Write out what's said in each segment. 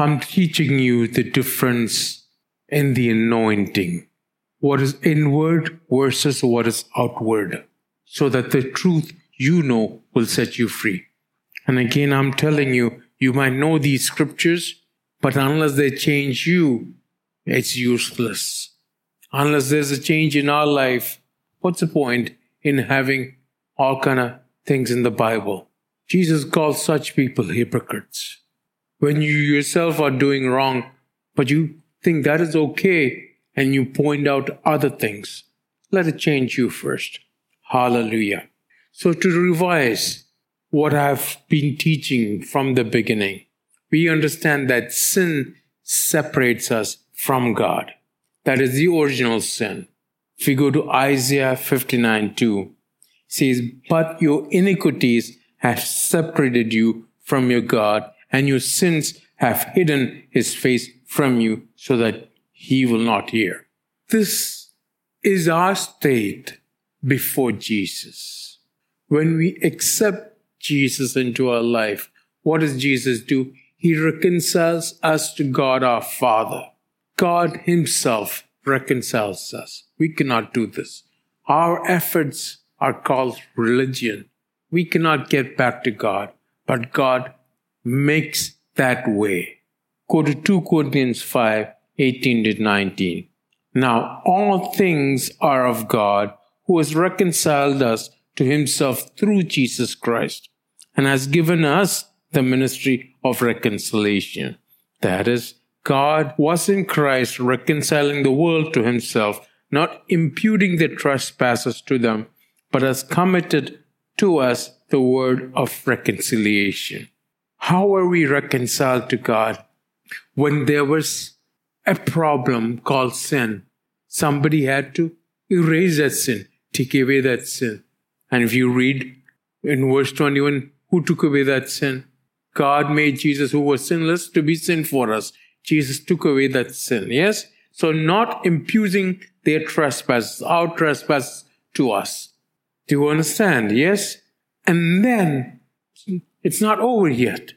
I'm teaching you the difference in the anointing. What is inward versus what is outward. So that the truth you know will set you free. And again, I'm telling you, you might know these scriptures, but unless they change you, it's useless. Unless there's a change in our life, what's the point in having all kind of things in the Bible? Jesus calls such people hypocrites when you yourself are doing wrong, but you think that is okay and you point out other things. Let it change you first. Hallelujah. So to revise what I've been teaching from the beginning, we understand that sin separates us from God. That is the original sin. If we go to Isaiah 59 2, says, But your iniquities have separated you from your God and your sins have hidden his face from you so that he will not hear. This is our state before Jesus. When we accept Jesus into our life, what does Jesus do? He reconciles us to God our Father. God Himself reconciles us. We cannot do this. Our efforts are called religion. We cannot get back to God, but God makes that way. Go to 2 Corinthians 5 18 to 19. Now, all things are of God, who has reconciled us to himself through Jesus Christ, and has given us the ministry of reconciliation. That is, God was in Christ reconciling the world to himself, not imputing their trespasses to them, but has committed to us the word of reconciliation. How are we reconciled to God? When there was a problem called sin, somebody had to erase that sin, take away that sin. And if you read in verse 21, who took away that sin? God made Jesus, who was sinless, to be sin for us. Jesus took away that sin. Yes? So not imputing their trespasses, our trespasses to us. Do you understand? Yes? And then it's not over yet.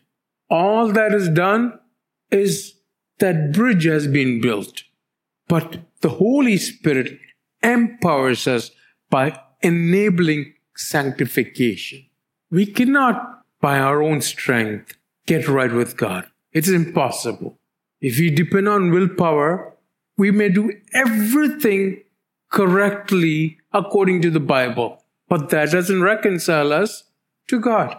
All that is done is that bridge has been built. But the Holy Spirit empowers us by enabling sanctification. We cannot, by our own strength, get right with God. It's impossible. If we depend on willpower, we may do everything correctly according to the Bible, but that doesn't reconcile us to God.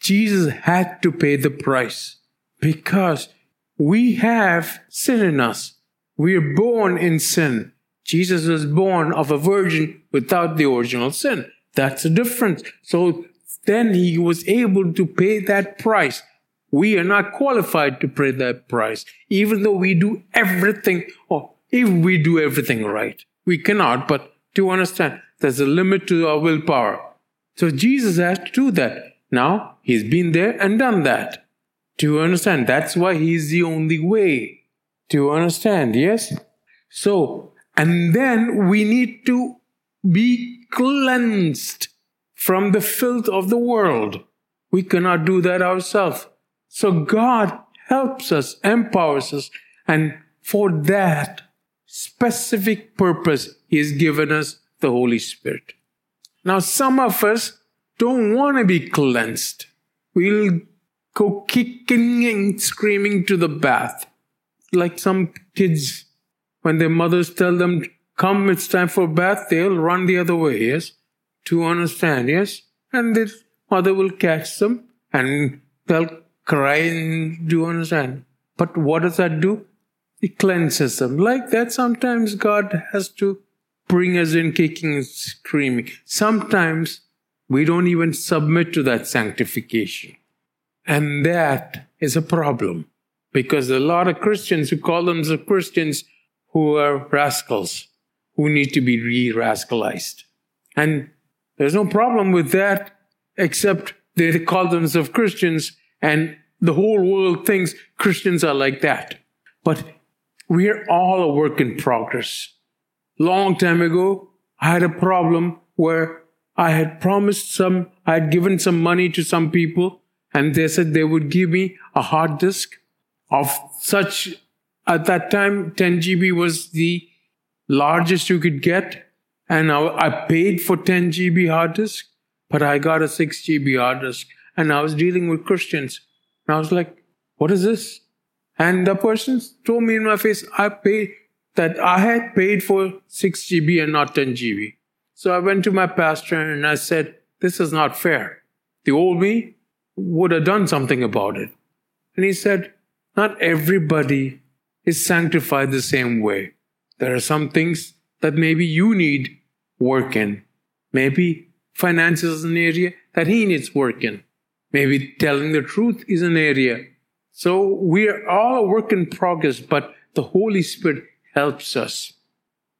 Jesus had to pay the price because we have sin in us. We are born in sin. Jesus was born of a virgin without the original sin. That's the difference. So then he was able to pay that price. We are not qualified to pay that price, even though we do everything, or if we do everything right. We cannot, but to understand, there's a limit to our willpower. So Jesus has to do that. Now, he's been there and done that. Do you understand? That's why he's the only way. Do you understand? Yes? So, and then we need to be cleansed from the filth of the world. We cannot do that ourselves. So God helps us, empowers us, and for that specific purpose, He has given us the Holy Spirit. Now, some of us don't want to be cleansed. We'll go kicking and screaming to the bath. Like some kids, when their mothers tell them, come, it's time for bath, they'll run the other way, yes? To understand, yes? And their mother will catch them and they'll cry and do understand. But what does that do? It cleanses them. Like that, sometimes God has to bring us in kicking and screaming. Sometimes we don't even submit to that sanctification. And that is a problem because a lot of Christians who call themselves Christians who are rascals, who need to be re rascalized. And there's no problem with that except they call themselves Christians and the whole world thinks Christians are like that. But we're all a work in progress. Long time ago, I had a problem where I had promised some, I had given some money to some people, and they said they would give me a hard disk of such, at that time, 10 GB was the largest you could get. And I, I paid for 10 GB hard disk, but I got a 6 GB hard disk. And I was dealing with Christians. And I was like, what is this? And the person told me in my face, I paid that I had paid for 6 GB and not 10 GB. So I went to my pastor and I said, This is not fair. The old me would have done something about it. And he said, Not everybody is sanctified the same way. There are some things that maybe you need work in. Maybe finances is an area that he needs work in. Maybe telling the truth is an area. So we are all a work in progress, but the Holy Spirit helps us.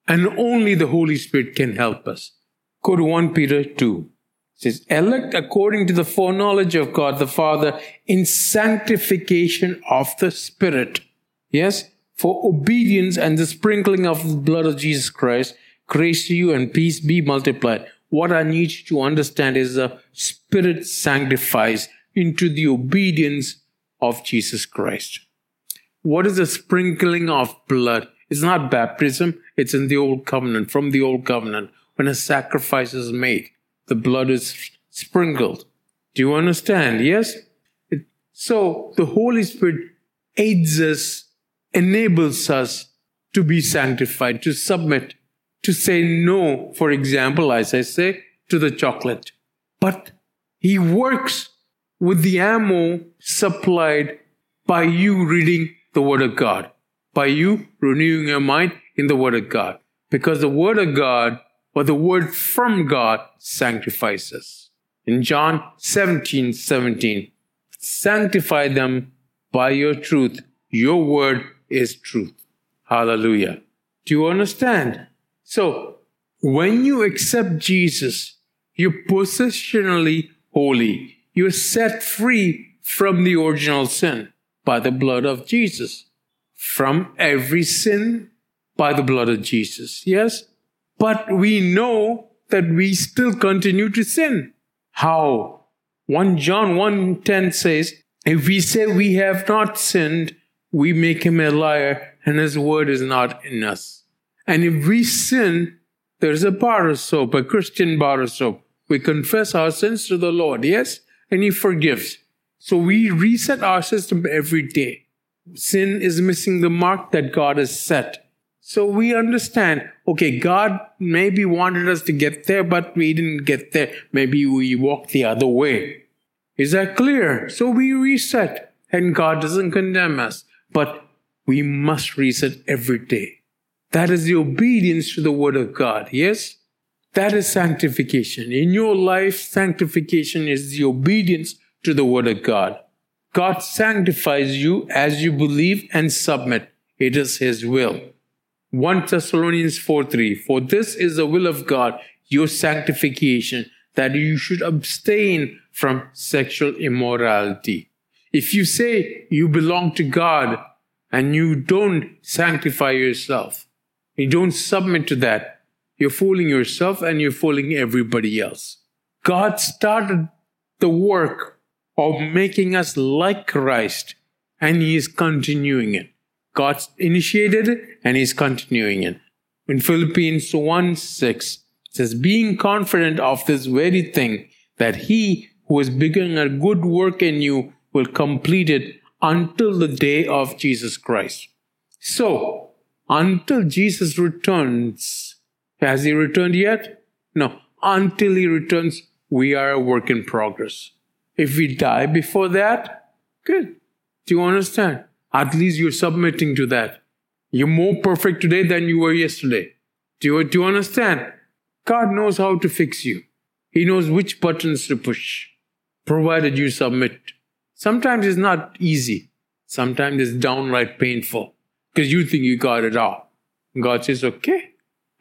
And only the Holy Spirit can help us. Go to 1 Peter 2. It says, elect according to the foreknowledge of God the Father in sanctification of the Spirit. Yes, for obedience and the sprinkling of the blood of Jesus Christ, grace to you and peace be multiplied. What I need to understand is the Spirit sanctifies into the obedience of Jesus Christ. What is the sprinkling of blood? It's not baptism, it's in the old covenant, from the old covenant. When a sacrifice is made, the blood is sprinkled. Do you understand? Yes? It, so the Holy Spirit aids us, enables us to be sanctified, to submit, to say no, for example, as I say, to the chocolate. But He works with the ammo supplied by you reading the Word of God by you renewing your mind in the Word of God. Because the Word of God, or the Word from God, sanctifies us. In John 17 17, sanctify them by your truth. Your Word is truth. Hallelujah. Do you understand? So, when you accept Jesus, you're positionally holy. You're set free from the original sin by the blood of Jesus from every sin by the blood of Jesus. Yes? But we know that we still continue to sin. How? 1 John 1:10 says, if we say we have not sinned, we make him a liar and his word is not in us. And if we sin, there's a bar of soap, a Christian bar of soap. We confess our sins to the Lord, yes? And he forgives. So we reset our system every day sin is missing the mark that God has set. So we understand, okay, God maybe wanted us to get there, but we didn't get there. Maybe we walked the other way. Is that clear? So we reset and God doesn't condemn us, but we must reset every day. That is the obedience to the word of God. Yes? That is sanctification. In your life, sanctification is the obedience to the word of God. God sanctifies you as you believe and submit. It is His will. 1 Thessalonians 4 3. For this is the will of God, your sanctification, that you should abstain from sexual immorality. If you say you belong to God and you don't sanctify yourself, you don't submit to that, you're fooling yourself and you're fooling everybody else. God started the work of making us like Christ, and He is continuing it. God initiated it, and He's continuing it. In Philippians 1 6, it says, Being confident of this very thing, that He who has begun a good work in you will complete it until the day of Jesus Christ. So, until Jesus returns, has He returned yet? No. Until He returns, we are a work in progress. If we die before that, good. Do you understand? At least you're submitting to that. You're more perfect today than you were yesterday. Do you, do you understand? God knows how to fix you. He knows which buttons to push, provided you submit. Sometimes it's not easy. Sometimes it's downright painful because you think you got it all. God says, okay.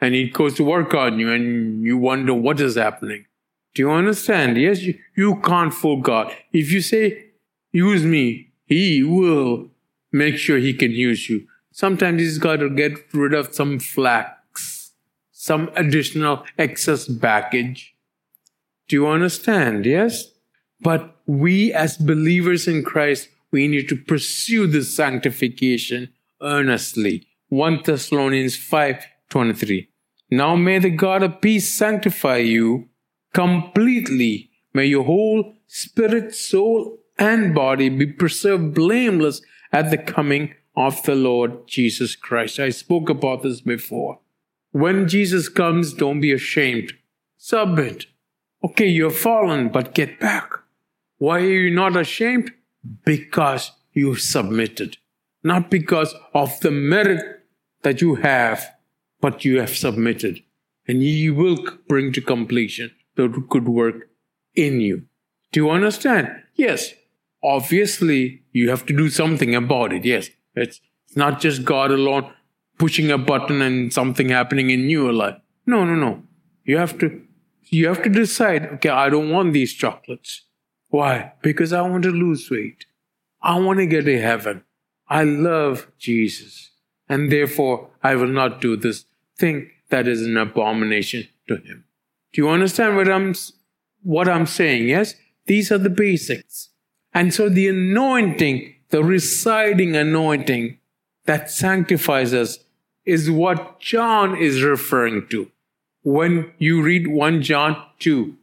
And He goes to work on you and you wonder what is happening. Do you understand? Yes, you, you can't fool God. If you say, use me, He will make sure He can use you. Sometimes He's got to get rid of some flax, some additional excess baggage. Do you understand? Yes? But we as believers in Christ, we need to pursue this sanctification earnestly. 1 Thessalonians 5 23. Now may the God of peace sanctify you completely. May your whole spirit, soul, and body be preserved blameless at the coming of the Lord Jesus Christ. I spoke about this before. When Jesus comes, don't be ashamed. Submit. Okay, you're fallen, but get back. Why are you not ashamed? Because you submitted. Not because of the merit that you have, but you have submitted. And He will bring to completion the good work in you. Do you understand? Yes. Obviously, you have to do something about it. Yes. It's not just God alone pushing a button and something happening in your life. No, no, no. You have to you have to decide, okay, I don't want these chocolates. Why? Because I want to lose weight. I want to get to heaven. I love Jesus. And therefore, I will not do this thing that is an abomination to him. Do you understand what I'm, what I'm saying? Yes? These are the basics. And so the anointing, the residing anointing that sanctifies us is what John is referring to when you read 1 John 2.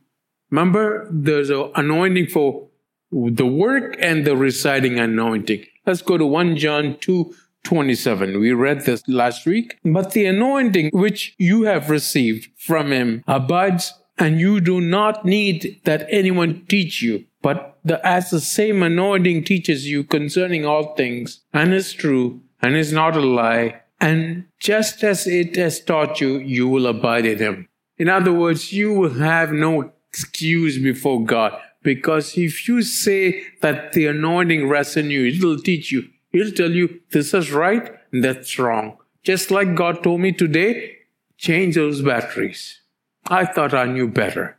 Remember, there's an anointing for the work and the residing anointing. Let's go to 1 John 2 27. We read this last week. But the anointing which you have received from him abides, and you do not need that anyone teach you. But the, as the same anointing teaches you concerning all things, and is true, and is not a lie, and just as it has taught you, you will abide in him. In other words, you will have no excuse before God. Because if you say that the anointing rests in you, it will teach you. He'll tell you this is right and that's wrong. Just like God told me today, change those batteries. I thought I knew better.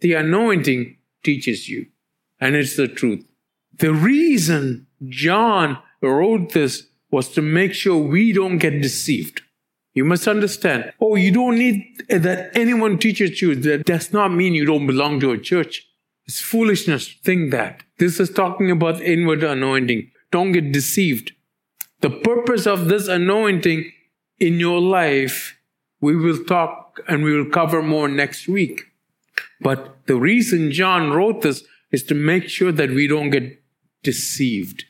The anointing teaches you, and it's the truth. The reason John wrote this was to make sure we don't get deceived. You must understand. Oh, you don't need that anyone teaches you. That does not mean you don't belong to a church. It's foolishness to think that. This is talking about inward anointing. Don't get deceived. The purpose of this anointing in your life, we will talk and we will cover more next week. But the reason John wrote this is to make sure that we don't get deceived.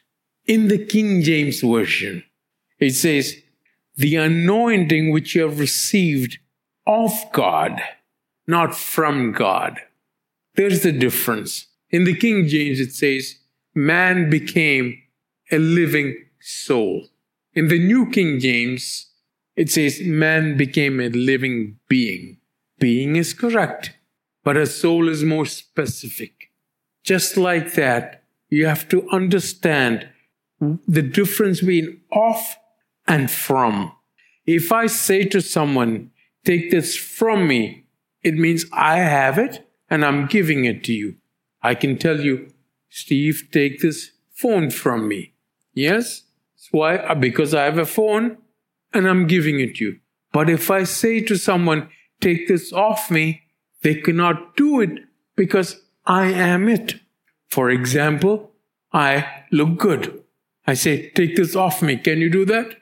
In the King James Version, it says, the anointing which you have received of God, not from God. There's the difference. In the King James, it says, man became a living soul. In the New King James, it says man became a living being. Being is correct, but a soul is more specific. Just like that, you have to understand the difference between off and from. If I say to someone, take this from me, it means I have it and I'm giving it to you. I can tell you, Steve, take this phone from me. Yes? Why? Uh, because I have a phone and I'm giving it to you. But if I say to someone, take this off me, they cannot do it because I am it. For example, I look good. I say, take this off me. Can you do that?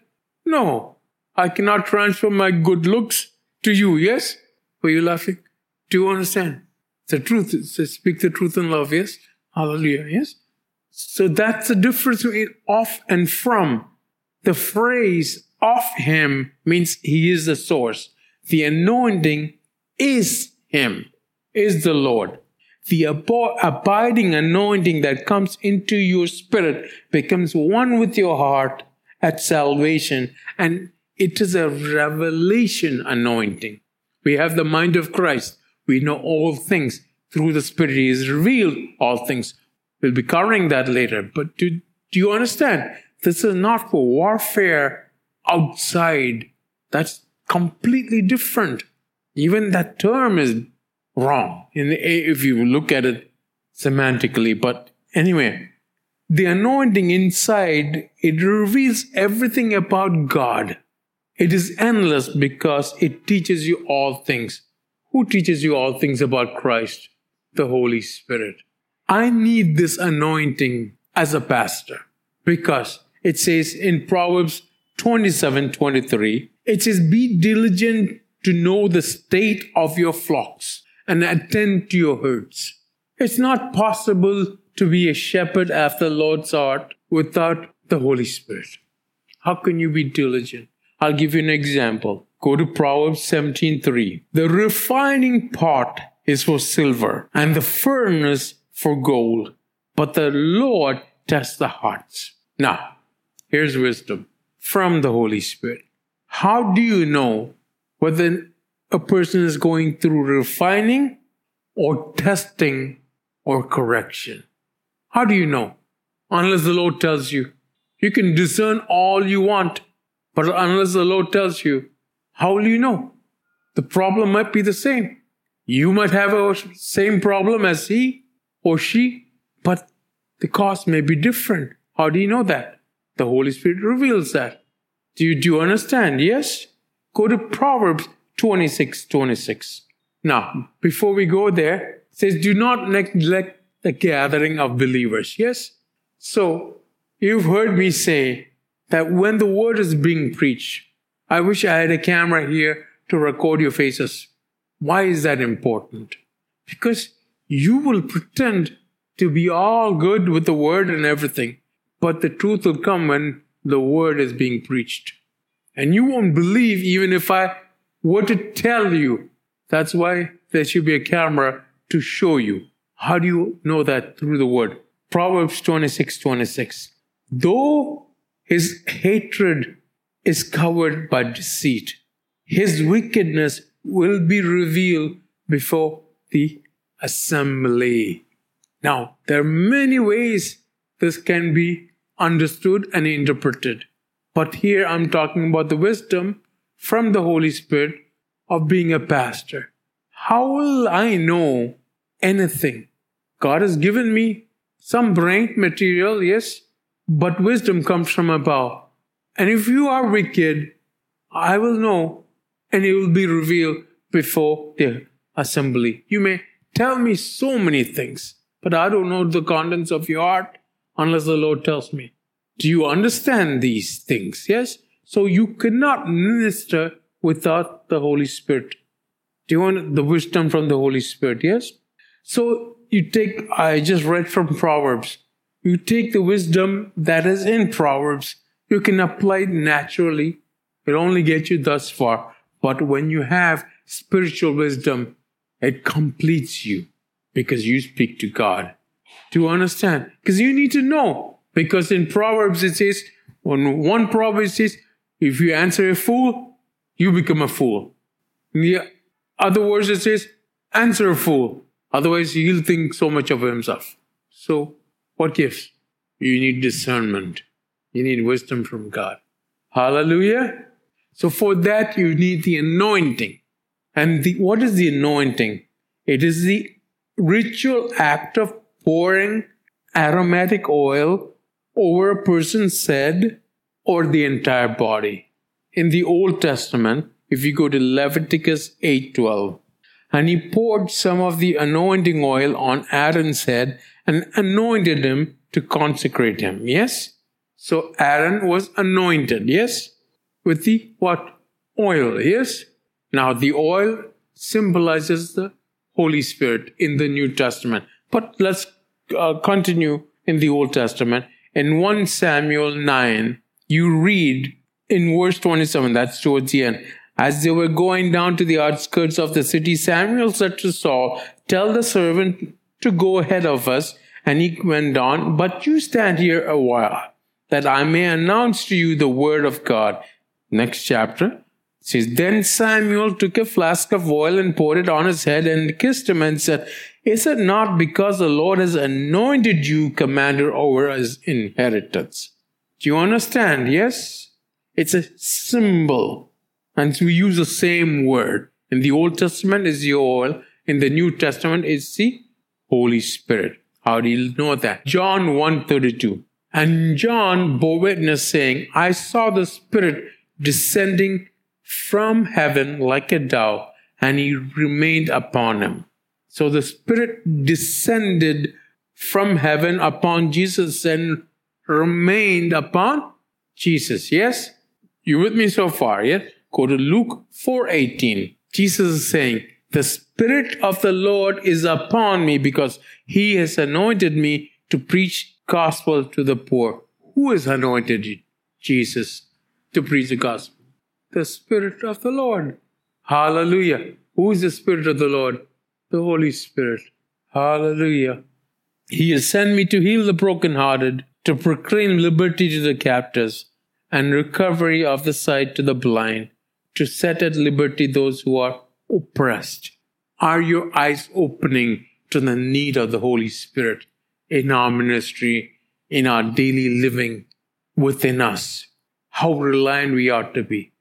No. I cannot transfer my good looks to you. Yes? Were you laughing? Do you understand? The truth. Is, speak the truth in love. Yes? Hallelujah. Yes? So that's the difference between off and from. The phrase of him means he is the source. The anointing is him, is the Lord. The abiding anointing that comes into your spirit becomes one with your heart at salvation, and it is a revelation anointing. We have the mind of Christ. We know all things. Through the Spirit, He has revealed all things. We'll be covering that later. But do, do you understand? This is not for warfare outside. That's completely different. Even that term is wrong if you look at it semantically. But anyway, the anointing inside, it reveals everything about God. It is endless because it teaches you all things. Who teaches you all things about Christ? the Holy Spirit. I need this anointing as a pastor because it says in Proverbs 27 23, it says, Be diligent to know the state of your flocks and attend to your herds. It's not possible to be a shepherd after the Lord's heart without the Holy Spirit. How can you be diligent? I'll give you an example. Go to Proverbs 17:3. The refining pot is for silver and the furnace for gold, but the Lord tests the hearts. Now, here's wisdom from the Holy Spirit. How do you know whether a person is going through refining or testing or correction? How do you know? Unless the Lord tells you. You can discern all you want, but unless the Lord tells you, how will you know? The problem might be the same. You might have a same problem as he or she, but the cause may be different. How do you know that? The Holy Spirit reveals that. Do you, do you understand? Yes? Go to Proverbs 26, 26. Now, before we go there, says, do not neglect the gathering of believers. Yes? So, you've heard me say that when the word is being preached, I wish I had a camera here to record your faces. Why is that important? Because you will pretend to be all good with the word and everything, but the truth will come when the word is being preached. And you won't believe even if I were to tell you. That's why there should be a camera to show you. How do you know that? Through the word. Proverbs 26 26. Though his hatred is covered by deceit, his wickedness will be revealed before the assembly. Now, there are many ways this can be understood and interpreted. But here I'm talking about the wisdom from the Holy Spirit of being a pastor. How will I know anything? God has given me some brain material, yes, but wisdom comes from above. And if you are wicked, I will know and it will be revealed before the assembly. You may tell me so many things, but I don't know the contents of your heart unless the Lord tells me. Do you understand these things? Yes? So you cannot minister without the Holy Spirit. Do you want the wisdom from the Holy Spirit? Yes? So you take, I just read from Proverbs. You take the wisdom that is in Proverbs. You can apply it naturally. It'll only gets you thus far. But when you have spiritual wisdom, it completes you because you speak to God. You understand? Because you need to know because in Proverbs it says, on one proverb says, if you answer a fool, you become a fool. In the other words it says, answer a fool. Otherwise he'll think so much of himself. So what gives? You need discernment. You need wisdom from God. Hallelujah. So for that you need the anointing. And the, what is the anointing? It is the ritual act of pouring aromatic oil over a person's head or the entire body. In the Old Testament, if you go to Leviticus 8:12, and he poured some of the anointing oil on Aaron's head and anointed him to consecrate him. Yes? So Aaron was anointed, yes? With the what? Oil, yes? Now the oil symbolizes the Holy Spirit in the New Testament. But let's uh, continue in the Old Testament in 1 Samuel 9, you read in verse 27, that's towards the end. As they were going down to the outskirts of the city, Samuel said to Saul, Tell the servant to go ahead of us. And he went on, But you stand here a while, that I may announce to you the word of God. Next chapter says, Then Samuel took a flask of oil and poured it on his head and kissed him and said, is it not because the Lord has anointed you commander over his inheritance? Do you understand? Yes? It's a symbol. And we use the same word. In the Old Testament is the oil. In the New Testament is the Holy Spirit. How do you know that? John 1.32. And John bore witness saying, I saw the Spirit descending from heaven like a dove, and he remained upon him. So the Spirit descended from heaven upon Jesus and remained upon Jesus. Yes? You with me so far? Yes? Go to Luke 4:18. Jesus is saying, "The Spirit of the Lord is upon me because He has anointed me to preach gospel to the poor." Who has anointed you? Jesus to preach the gospel? The Spirit of the Lord. Hallelujah. Who is the Spirit of the Lord? The Holy Spirit. Hallelujah. He has sent me to heal the brokenhearted, to proclaim liberty to the captives, and recovery of the sight to the blind, to set at liberty those who are oppressed. Are your eyes opening to the need of the Holy Spirit in our ministry, in our daily living within us? How reliant we ought to be.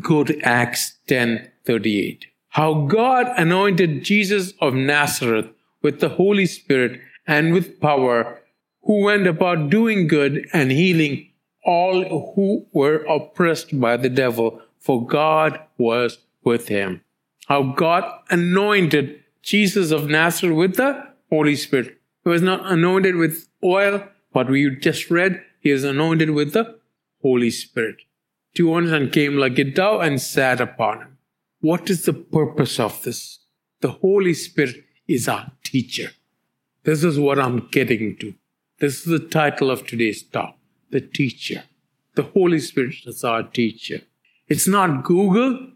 Go to Acts 10 38. How God anointed Jesus of Nazareth with the Holy Spirit and with power, who went about doing good and healing all who were oppressed by the devil, for God was with him. How God anointed Jesus of Nazareth with the Holy Spirit. He was not anointed with oil, but we just read, he is anointed with the Holy Spirit. Ones and came like a dove and sat upon him. What is the purpose of this? The Holy Spirit is our teacher. This is what I'm getting to. This is the title of today's talk. The teacher. The Holy Spirit is our teacher. It's not Google.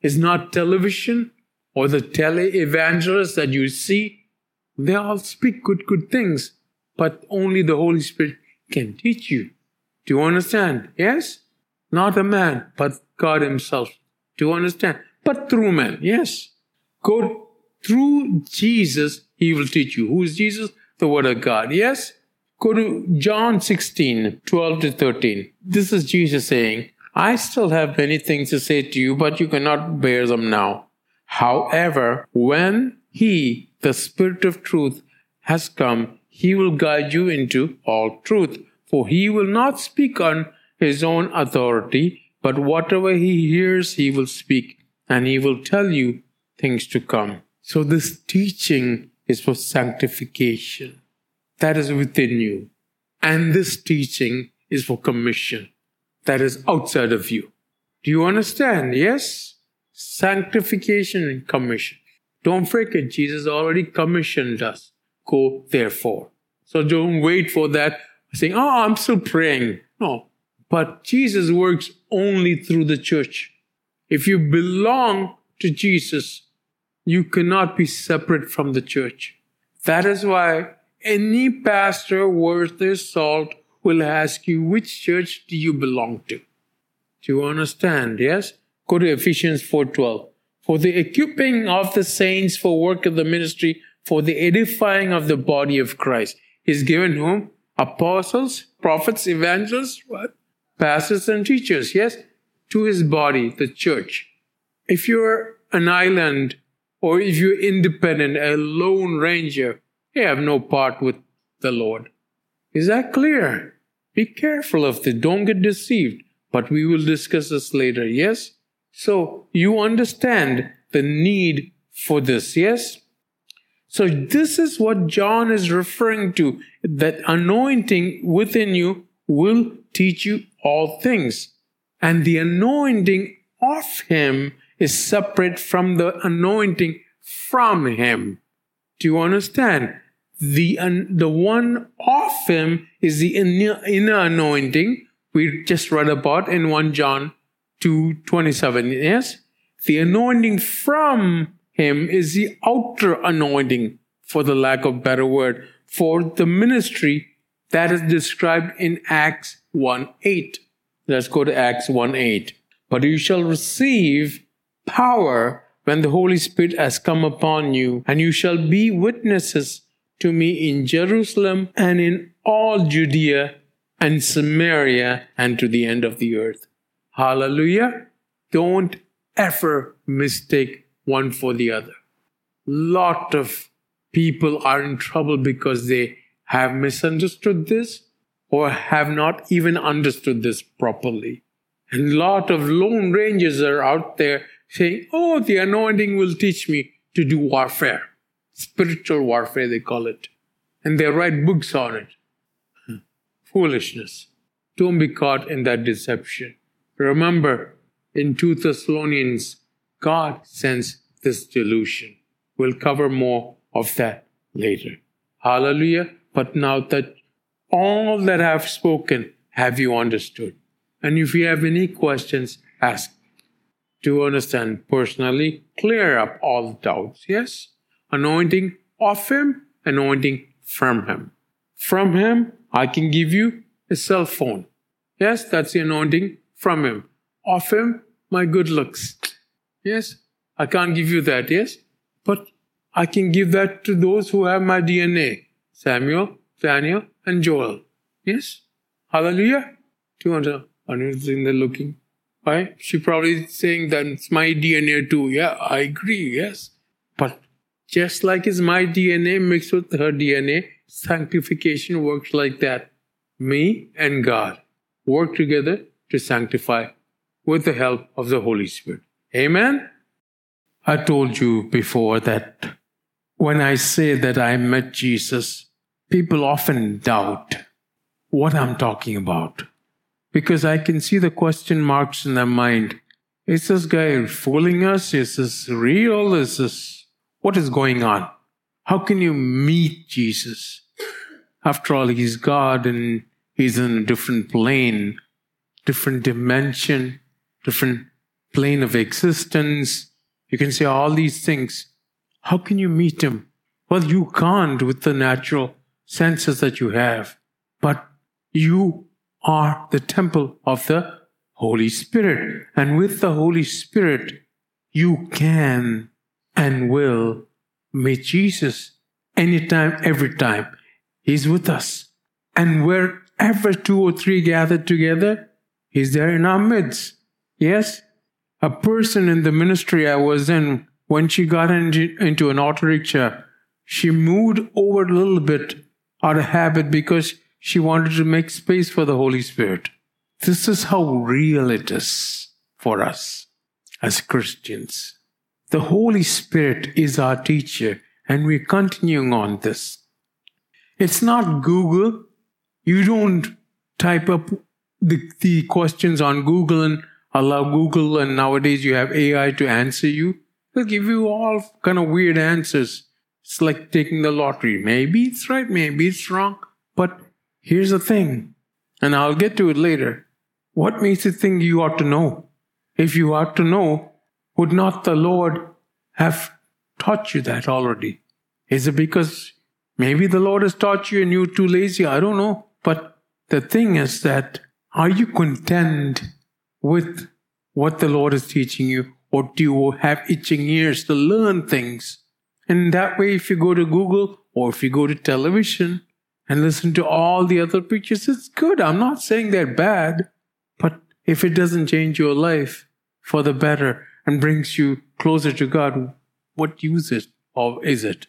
It's not television or the tele-evangelists that you see. They all speak good, good things, but only the Holy Spirit can teach you. Do you understand? Yes? Not a man, but God Himself. Do you understand? But through man. Yes. Go through Jesus, He will teach you. Who is Jesus? The Word of God. Yes? Go to John 16, 12 to 13. This is Jesus saying, I still have many things to say to you, but you cannot bear them now. However, when He, the Spirit of truth, has come, He will guide you into all truth. For He will not speak on His own authority, but whatever He hears, He will speak, and He will tell you things to come. So this teaching is for sanctification. That is within you. And this teaching is for commission. That is outside of you. Do you understand? Yes? Sanctification and commission. Don't forget, Jesus already commissioned us. Go therefore. So don't wait for that saying, Oh, I'm still praying. No. But Jesus works only through the church. If you belong to Jesus, you cannot be separate from the church. That is why any pastor worth their salt will ask you, which church do you belong to? Do you understand? Yes? Go to Ephesians 4.12. For the equipping of the saints for work of the ministry, for the edifying of the body of Christ. He's given whom? Apostles, prophets, evangelists, what? Pastors and teachers, yes? To his body, the church. If you're an island or if you're independent, a lone ranger, you have no part with the Lord. Is that clear? Be careful of this. Don't get deceived. But we will discuss this later, yes? So you understand the need for this, yes? So this is what John is referring to. That anointing within you will teach you all things. And the anointing of him is separate from the anointing from him. Do you understand? The, the one of him is the inner, inner anointing we just read about in 1 John 2 27. Yes? The anointing from him is the outer anointing, for the lack of better word, for the ministry that is described in Acts 1 8. Let's go to Acts 1 8. But you shall receive power when the Holy Spirit has come upon you, and you shall be witnesses to me in Jerusalem and in all Judea and Samaria and to the end of the earth. Hallelujah. Don't ever mistake one for the other. Lot of people are in trouble because they have misunderstood this or have not even understood this properly. And lot of lone rangers are out there saying, Oh, the anointing will teach me to do warfare. Spiritual warfare, they call it. And they write books on it. Hmm. Foolishness. Don't be caught in that deception. Remember, in 2 Thessalonians, God sends this delusion. We'll cover more of that later. Hallelujah. But now that all that I've spoken, have you understood? And if you have any questions, ask to understand personally, clear up all doubts. Yes? Anointing of Him, anointing from Him. From Him, I can give you a cell phone. Yes, that's the anointing from Him. Of Him, my good looks. Yes, I can't give you that, yes? But I can give that to those who have my DNA Samuel, Daniel, and Joel. Yes? Hallelujah? Do you want to understand the looking? Why? She probably saying that it's my DNA too. Yeah, I agree, yes. But just like it's my DNA mixed with her DNA, sanctification works like that. Me and God work together to sanctify with the help of the Holy Spirit. Amen? I told you before that when I say that I met Jesus, people often doubt what I'm talking about because I can see the question marks in their mind. Is this guy fooling us? Is this real? Is this what is going on? How can you meet Jesus? After all, he's God and he's in a different plane, different dimension, different plane of existence. You can say all these things. How can you meet him? Well, you can't with the natural senses that you have, but you are the temple of the Holy Spirit. And with the Holy Spirit, you can and will meet Jesus anytime, every time. He's with us. And wherever two or three gathered together, He's there in our midst. Yes? A person in the ministry I was in, when she got into an auto rickshaw, she moved over a little bit out of habit because she wanted to make space for the Holy Spirit. This is how real it is for us as Christians. The Holy Spirit is our teacher, and we're continuing on this. It's not Google. You don't type up the, the questions on Google and allow Google, and nowadays you have AI to answer you. They'll give you all kind of weird answers. It's like taking the lottery. Maybe it's right, maybe it's wrong, but Here's the thing, and I'll get to it later. What makes you think you ought to know? If you ought to know, would not the Lord have taught you that already? Is it because maybe the Lord has taught you and you're too lazy? I don't know. But the thing is that are you content with what the Lord is teaching you, or do you have itching ears to learn things? And that way, if you go to Google or if you go to television, and listen to all the other preachers, it's good. I'm not saying they're bad. But if it doesn't change your life for the better and brings you closer to God, what use it or is it?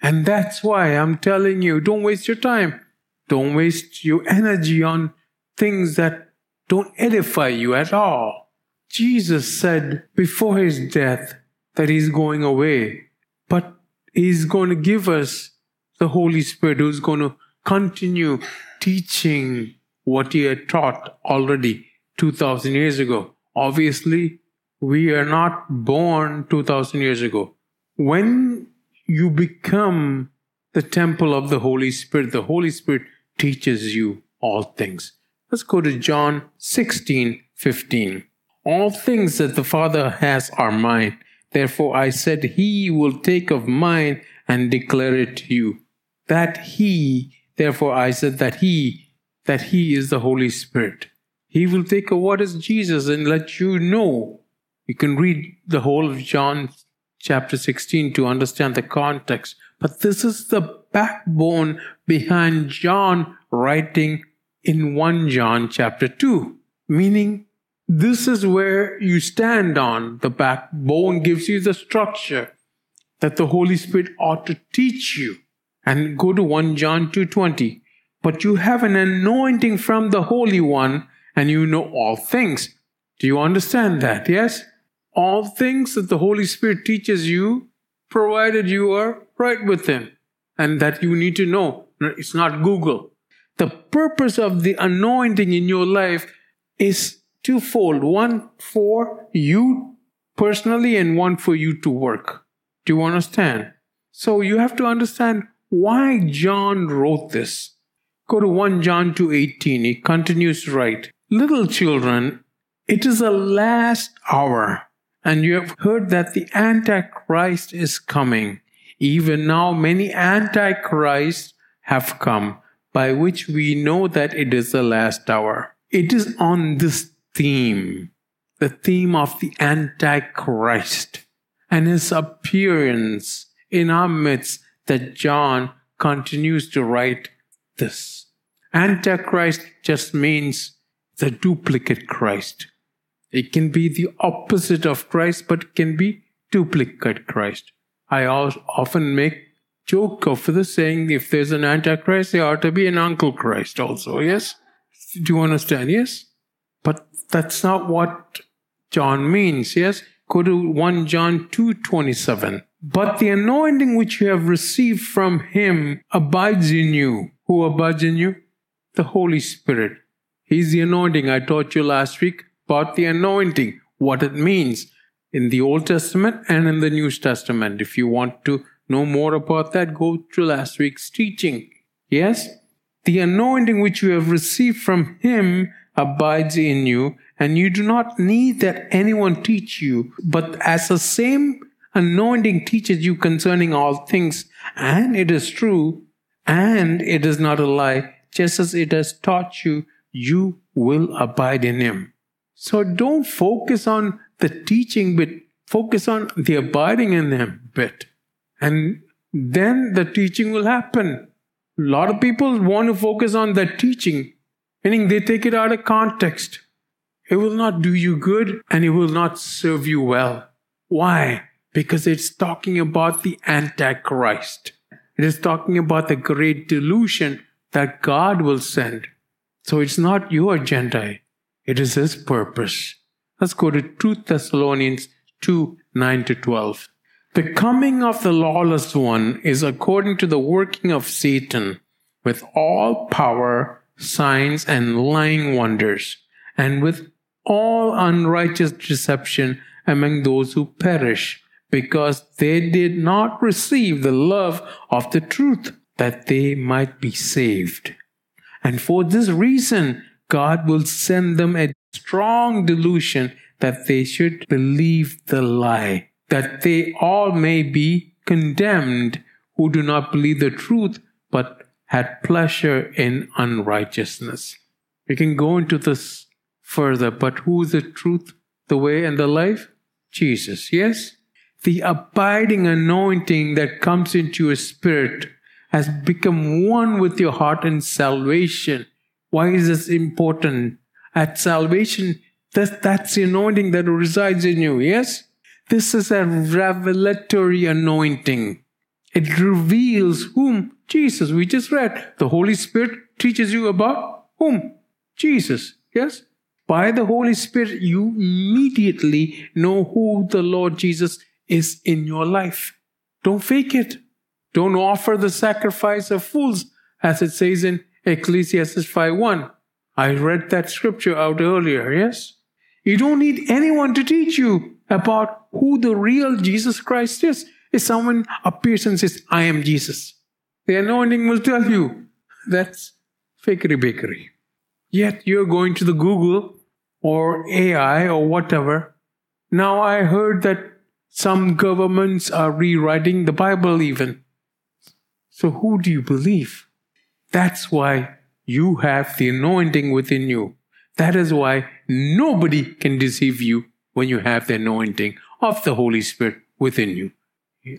And that's why I'm telling you, don't waste your time. Don't waste your energy on things that don't edify you at all. Jesus said before his death that he's going away, but he's going to give us the Holy Spirit who's going to continue teaching what he had taught already 2000 years ago. Obviously, we are not born 2000 years ago. When you become the temple of the Holy Spirit, the Holy Spirit teaches you all things. Let's go to John 16 15. All things that the Father has are mine. Therefore, I said, He will take of mine and declare it to you that He, therefore I said that He, that He is the Holy Spirit. He will take a what is Jesus and let you know. You can read the whole of John chapter 16 to understand the context. But this is the backbone behind John writing in 1 John chapter 2, meaning this is where you stand on. The backbone gives you the structure that the Holy Spirit ought to teach you and go to 1 John 2:20. But you have an anointing from the Holy One and you know all things. Do you understand that? Yes? All things that the Holy Spirit teaches you, provided you are right with him. And that you need to know. It's not Google. The purpose of the anointing in your life is twofold. One for you personally and one for you to work. Do you understand? So you have to understand why John wrote this. Go to 1 John 2:18. He continues to write, "Little children, it is the last hour, and you have heard that the antichrist is coming. Even now many antichrists have come, by which we know that it is the last hour." It is on this theme, the theme of the antichrist and his appearance in our midst that John continues to write this. Antichrist just means the duplicate Christ. It can be the opposite of Christ, but it can be duplicate Christ. I often make joke of the saying, if there's an Antichrist, there ought to be an Uncle Christ also, yes? Do you understand? Yes? But that's not what John means, yes? Go to 1 John 2.27. But the anointing which you have received from him abides in you. Who abides in you? The Holy Spirit. He's the anointing. I taught you last week about the anointing, what it means in the Old Testament and in the New Testament. If you want to know more about that, go to last week's teaching. Yes? The anointing which you have received from him abides in you, and you do not need that anyone teach you, but as the same anointing teaches you concerning all things, and it is true, and it is not a lie, just as it has taught you, you will abide in him. So don't focus on the teaching bit, focus on the abiding in him bit. And then the teaching will happen. A lot of people want to focus on the teaching, meaning they take it out of context. It will not do you good and it will not serve you well. Why? because it's talking about the Antichrist. It is talking about the great delusion that God will send. So it's not your agenda, it is His purpose. Let's go to 2 Thessalonians 2 9 to 12. The coming of the lawless one is according to the working of Satan with all power, signs, and lying wonders, and with all unrighteous deception among those who perish because they did not receive the love of the truth that they might be saved. And for this reason, God will send them a strong delusion that they should believe the lie, that they all may be condemned who do not believe the truth, but had pleasure in unrighteousness. We can go into this further, but who is the truth, the way, and the life? Jesus, yes? the abiding anointing that comes into your spirit has become one with your heart in salvation. Why is this important? At salvation, that, that's the anointing that resides in you, yes? This is a revelatory anointing. It reveals whom? Jesus. We just read. The Holy Spirit teaches you about whom? Jesus. Yes? By the Holy Spirit, you immediately know who the Lord Jesus is in your life. Don't fake it. Don't offer the sacrifice of fools, as it says in Ecclesiastes 5.1. I read that scripture out earlier, yes? You don't need anyone to teach you about who the real Jesus Christ is. If someone appears and says, I am Jesus, the anointing will tell you that's fakery bakery. Yet you're going to the Google or AI or whatever. Now I heard that some governments are rewriting the Bible, even. So, who do you believe? That's why you have the anointing within you. That is why nobody can deceive you when you have the anointing of the Holy Spirit within you.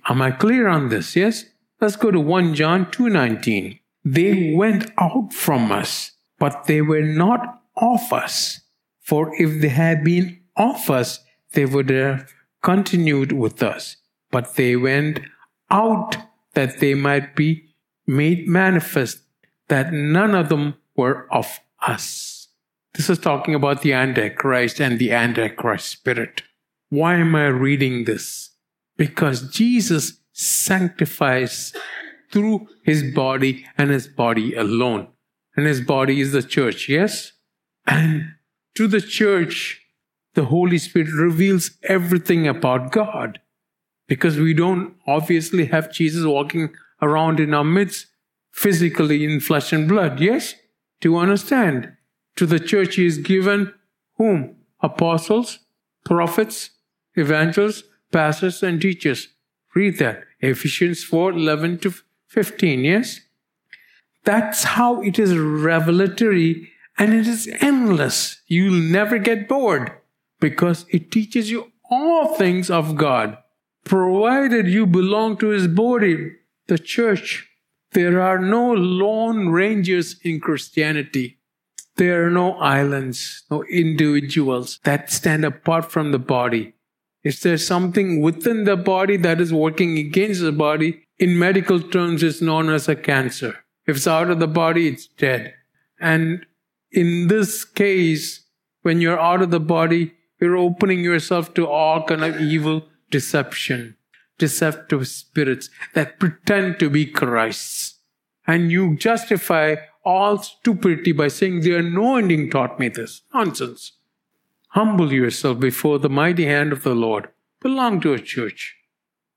Am I clear on this? Yes? Let's go to 1 John 2:19. They went out from us, but they were not of us. For if they had been of us, they would have continued with us, but they went out that they might be made manifest that none of them were of us. This is talking about the Antichrist and the Antichrist spirit. Why am I reading this? Because Jesus sanctifies through his body and his body alone. And his body is the church, yes? And to the church, the Holy Spirit reveals everything about God. Because we don't obviously have Jesus walking around in our midst physically in flesh and blood, yes? To understand. To the church, he is given whom? Apostles, prophets, evangelists, pastors, and teachers. Read that. Ephesians 4 11 to 15, yes? That's how it is revelatory and it is endless. You'll never get bored because it teaches you all things of God, provided you belong to His body, the church. There are no lone rangers in Christianity. There are no islands, no individuals that stand apart from the body. If there's something within the body that is working against the body, in medical terms, it's known as a cancer. If it's out of the body, it's dead. And in this case, when you're out of the body, you're opening yourself to all kind of evil deception, deceptive spirits that pretend to be Christ's. And you justify all stupidity by saying the anointing taught me this. Nonsense. Humble yourself before the mighty hand of the Lord. Belong to a church.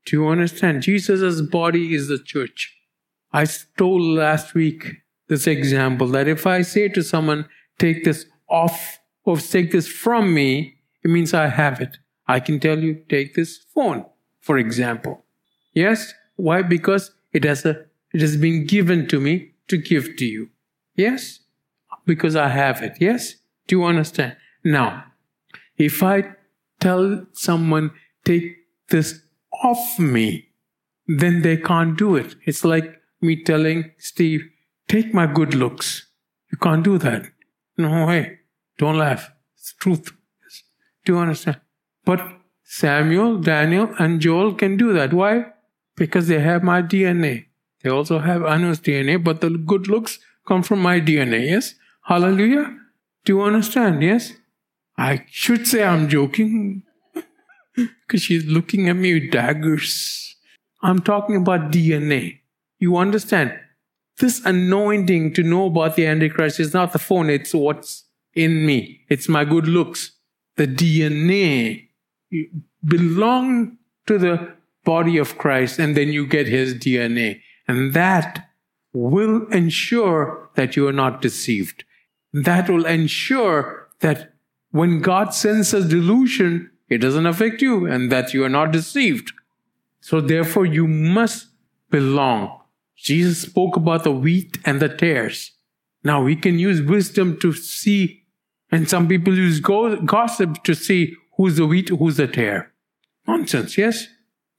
Do you understand? Jesus' body is the church. I told last week this example that if I say to someone, take this off or take this from me, it means I have it. I can tell you, take this phone, for example. Yes? Why? Because it has a, it has been given to me to give to you. Yes? Because I have it. Yes? Do you understand? Now, if I tell someone, take this off me, then they can't do it. It's like me telling Steve, take my good looks. You can't do that. No way. Don't laugh. It's truth. Do you understand? But Samuel, Daniel, and Joel can do that. Why? Because they have my DNA. They also have Anu's DNA, but the good looks come from my DNA. Yes? Hallelujah? Do you understand? Yes? I should say I'm joking because she's looking at me with daggers. I'm talking about DNA. You understand? This anointing to know about the Antichrist is not the phone, it's what's in me. It's my good looks. The DNA belong to the body of Christ, and then you get his DNA. And that will ensure that you are not deceived. That will ensure that when God sends a delusion, it doesn't affect you and that you are not deceived. So therefore, you must belong. Jesus spoke about the wheat and the tares. Now we can use wisdom to see, and some people use gossip to see who's the wheat, who's the tare. Nonsense, yes?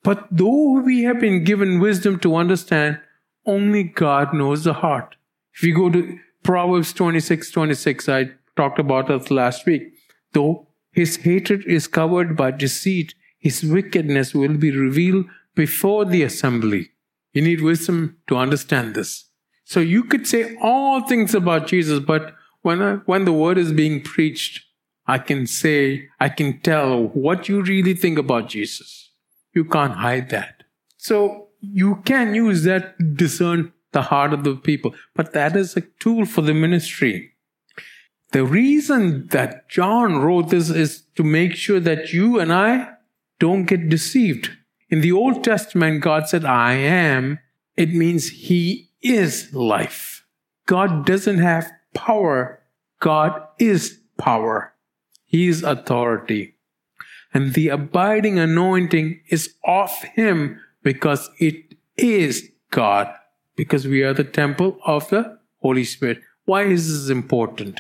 But though we have been given wisdom to understand, only God knows the heart. If you go to Proverbs 26 26, I talked about that last week. Though his hatred is covered by deceit, his wickedness will be revealed before the assembly. You need wisdom to understand this. So you could say all things about Jesus, but when, I, when the word is being preached, I can say, I can tell what you really think about Jesus. You can't hide that. So you can use that to discern the heart of the people, but that is a tool for the ministry. The reason that John wrote this is to make sure that you and I don't get deceived. In the Old Testament, God said, I am. It means He is life. God doesn't have power. God is power. He is authority. And the abiding anointing is of Him because it is God, because we are the temple of the Holy Spirit. Why is this important?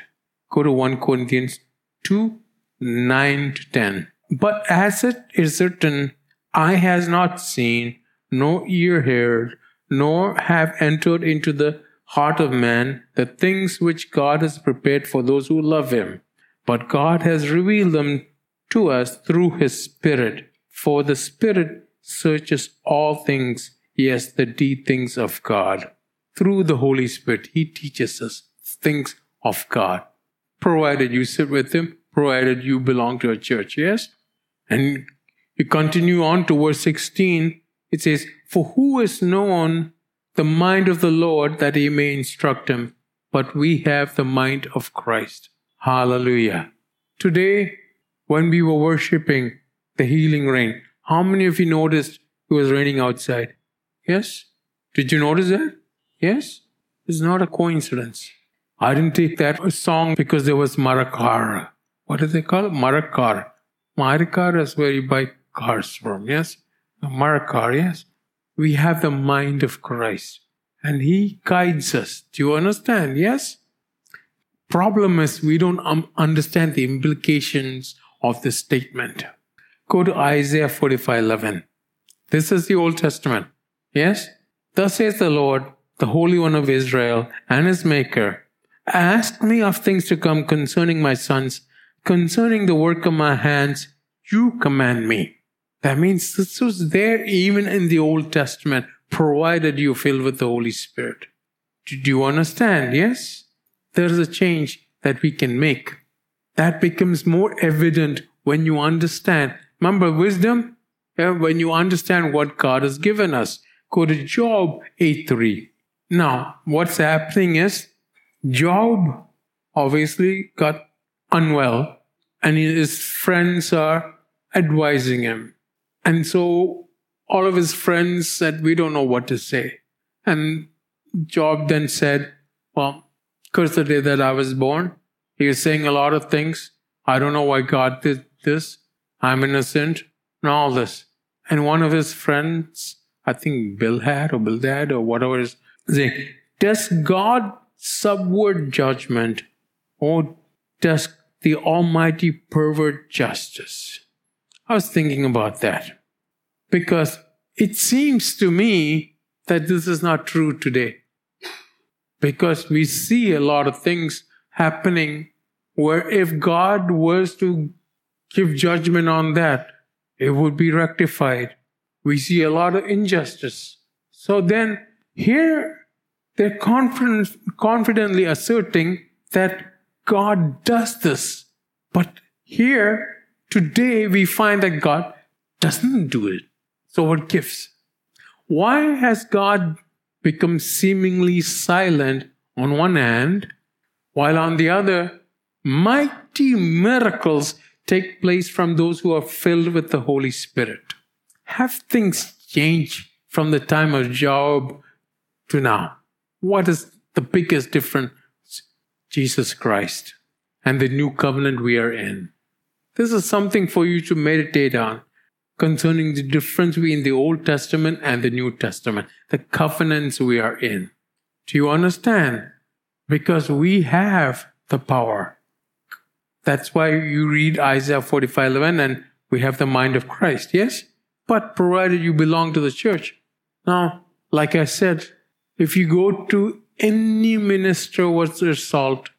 Go to 1 Corinthians 2 9 to 10. But as it is written, eye has not seen, no ear heard, nor have entered into the heart of man the things which God has prepared for those who love him. But God has revealed them to us through his Spirit. For the Spirit searches all things, yes, the deep things of God. Through the Holy Spirit, He teaches us things of God, provided you sit with Him, provided you belong to a church, yes? And you continue on to verse 16, it says, For who has known the mind of the Lord that he may instruct him? But we have the mind of Christ. Hallelujah. Today, when we were worshiping the healing rain, how many of you noticed it was raining outside? Yes? Did you notice that? Yes? It's not a coincidence. I didn't take that song because there was Marakara. What do they call it? Marakar. Marakar is where you buy cars from, yes? Marakar, yes? We have the mind of Christ and He guides us. Do you understand? Yes? Problem is, we don't um, understand the implications of this statement. Go to Isaiah 45 11. This is the Old Testament. Yes? Thus says the Lord, the Holy One of Israel and his Maker, Ask me of things to come concerning my sons, concerning the work of my hands, you command me. That means this was there even in the Old Testament, provided you filled with the Holy Spirit. Do you understand? Yes? There's a change that we can make. That becomes more evident when you understand. Remember wisdom? Yeah, when you understand what God has given us. Go to Job 8.3. Now, what's happening is Job obviously got unwell and his friends are advising him. And so all of his friends said, We don't know what to say. And Job then said, Well, curse the day that I was born. He was saying a lot of things. I don't know why God did this. I'm innocent and all this. And one of his friends I think Bildad or Bildad or whatever is saying, does God subvert judgment or does the Almighty pervert justice? I was thinking about that because it seems to me that this is not true today. Because we see a lot of things happening where if God was to give judgment on that, it would be rectified we see a lot of injustice. So then here they're confident, confidently asserting that God does this. But here today we find that God doesn't do it. So what gives? Why has God become seemingly silent on one hand, while on the other, mighty miracles take place from those who are filled with the Holy Spirit? Have things changed from the time of Job to now? What is the biggest difference? Jesus Christ and the new covenant we are in. This is something for you to meditate on concerning the difference between the Old Testament and the New Testament, the covenants we are in. Do you understand? Because we have the power. That's why you read Isaiah 45 11 and we have the mind of Christ. Yes? but provided you belong to the church. Now, like I said, if you go to any minister what's their salt,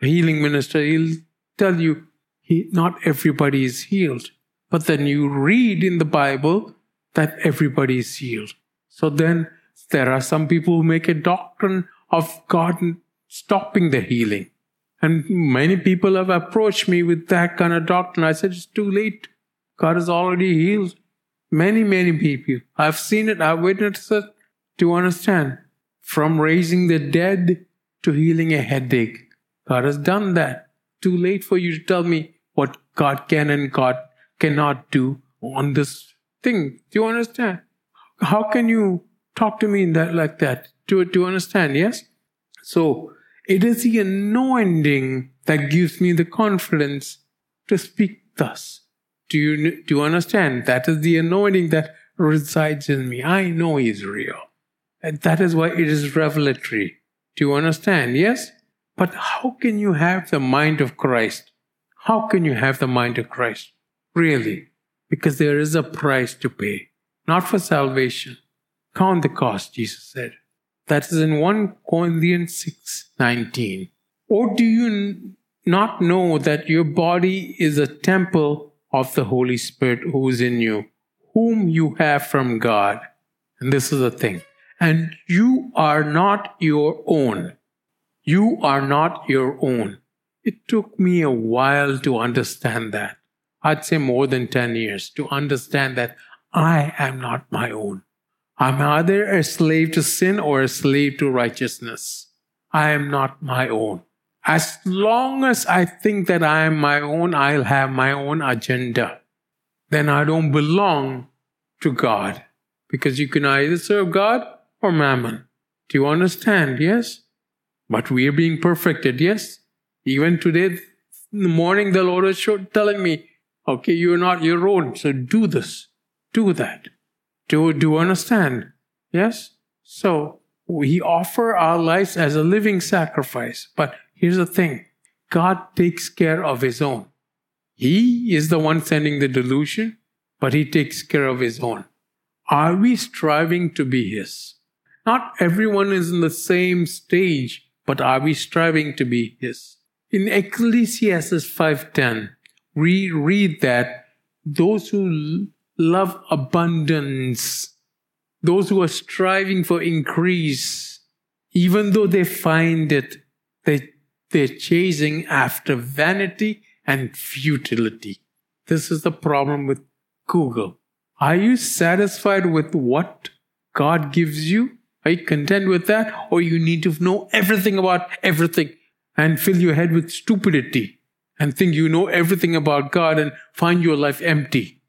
healing minister, he'll tell you he, not everybody is healed. But then you read in the Bible that everybody is healed. So then there are some people who make a doctrine of God stopping the healing. And many people have approached me with that kind of doctrine. I said, it's too late. God has already healed. Many, many people. I've seen it, I've witnessed it to understand. From raising the dead to healing a headache. God has done that. Too late for you to tell me what God can and God cannot do on this thing. Do you understand? How can you talk to me in that like that? Do, do you understand, yes? So it is the anointing that gives me the confidence to speak thus. Do you, do you understand? That is the anointing that resides in me. I know He's real. And that is why it is revelatory. Do you understand? Yes? But how can you have the mind of Christ? How can you have the mind of Christ? Really? Because there is a price to pay. Not for salvation. Count the cost, Jesus said. That is in 1 Corinthians 6 19. Or do you not know that your body is a temple of the Holy Spirit who is in you, whom you have from God. And this is the thing. And you are not your own. You are not your own. It took me a while to understand that. I'd say more than 10 years to understand that I am not my own. I'm either a slave to sin or a slave to righteousness. I am not my own. As long as I think that I am my own, I'll have my own agenda. Then I don't belong to God. Because you can either serve God or mammon. Do you understand? Yes? But we are being perfected, yes? Even today, in the morning, the Lord was telling me, okay, you're not your own, so do this, do that. Do, do you understand? Yes? So, we offer our lives as a living sacrifice. But here's the thing God takes care of His own. He is the one sending the delusion, but He takes care of His own. Are we striving to be His? Not everyone is in the same stage, but are we striving to be His? In Ecclesiastes 5.10, we read that those who love abundance, those who are striving for increase, even though they find it, they, they're chasing after vanity and futility. This is the problem with Google. Are you satisfied with what God gives you? Are you content with that? Or you need to know everything about everything and fill your head with stupidity and think you know everything about God and find your life empty?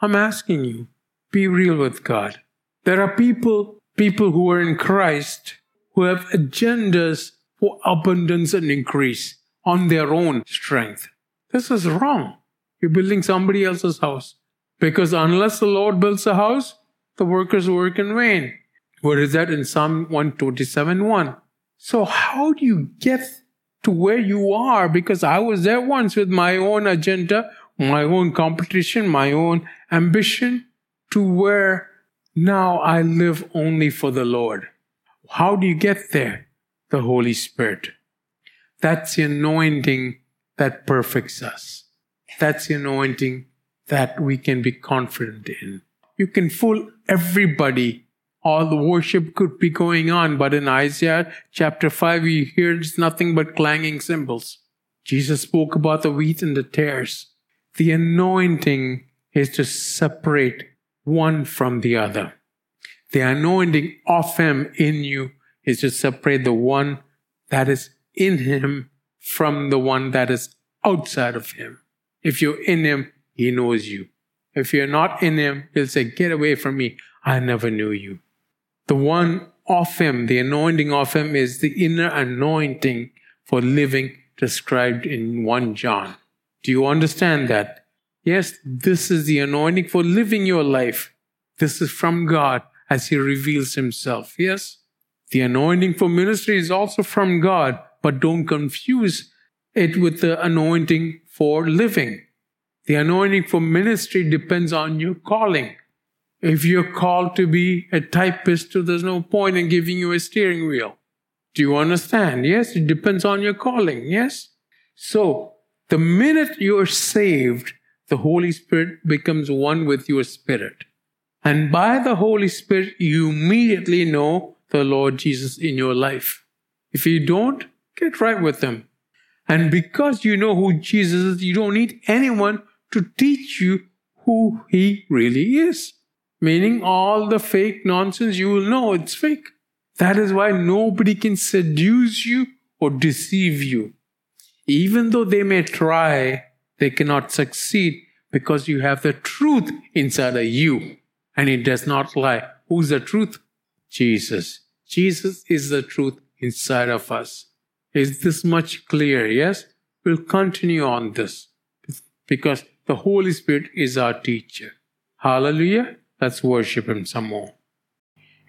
I'm asking you, be real with God. There are people, people who are in Christ who have agendas for abundance and increase on their own strength. This is wrong. You're building somebody else's house. Because unless the Lord builds a house, the workers work in vain. What is that in Psalm 127 1? So, how do you get to where you are? Because I was there once with my own agenda, my own competition, my own ambition, to where now I live only for the Lord. How do you get there? The Holy Spirit. That's the anointing that perfects us. That's the anointing that we can be confident in. You can fool everybody all the worship could be going on, but in Isaiah chapter 5, we hear nothing but clanging cymbals. Jesus spoke about the wheat and the tares. The anointing is to separate one from the other. The anointing of Him in you is to separate the one that is in Him from the one that is outside of Him. If you're in Him, He knows you. If you're not in Him, He'll say, Get away from me. I never knew you. The one of Him, the anointing of Him, is the inner anointing for living described in 1 John. Do you understand that? Yes, this is the anointing for living your life. This is from God as He reveals Himself. Yes? The anointing for ministry is also from God, but don't confuse it with the anointing for living. The anointing for ministry depends on your calling. If you're called to be a typist, there's no point in giving you a steering wheel. Do you understand? Yes, it depends on your calling. Yes? So, the minute you're saved, the Holy Spirit becomes one with your spirit. And by the Holy Spirit, you immediately know the Lord Jesus in your life. If you don't, get right with Him. And because you know who Jesus is, you don't need anyone to teach you who He really is meaning all the fake nonsense, you will know it's fake. That is why nobody can seduce you or deceive you. Even though they may try, they cannot succeed because you have the truth inside of you and it does not lie. Who's the truth? Jesus. Jesus is the truth inside of us. Is this much clear? Yes? We'll continue on this because the Holy Spirit is our teacher. Hallelujah. Let's worship Him some more.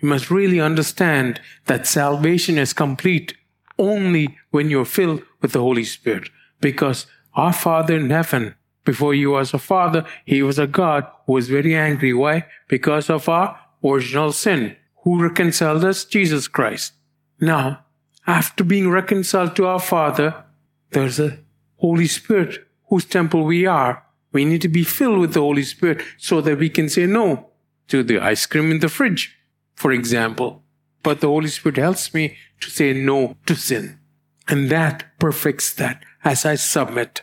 You must really understand that salvation is complete only when you're filled with the Holy Spirit. Because our Father in heaven, before you was a Father, He was a God who was very angry. Why? Because of our original sin. Who reconciled us? Jesus Christ. Now, after being reconciled to our Father, there's a Holy Spirit whose temple we are. We need to be filled with the Holy Spirit so that we can say no to the ice cream in the fridge, for example. But the Holy Spirit helps me to say no to sin. And that perfects that as I submit.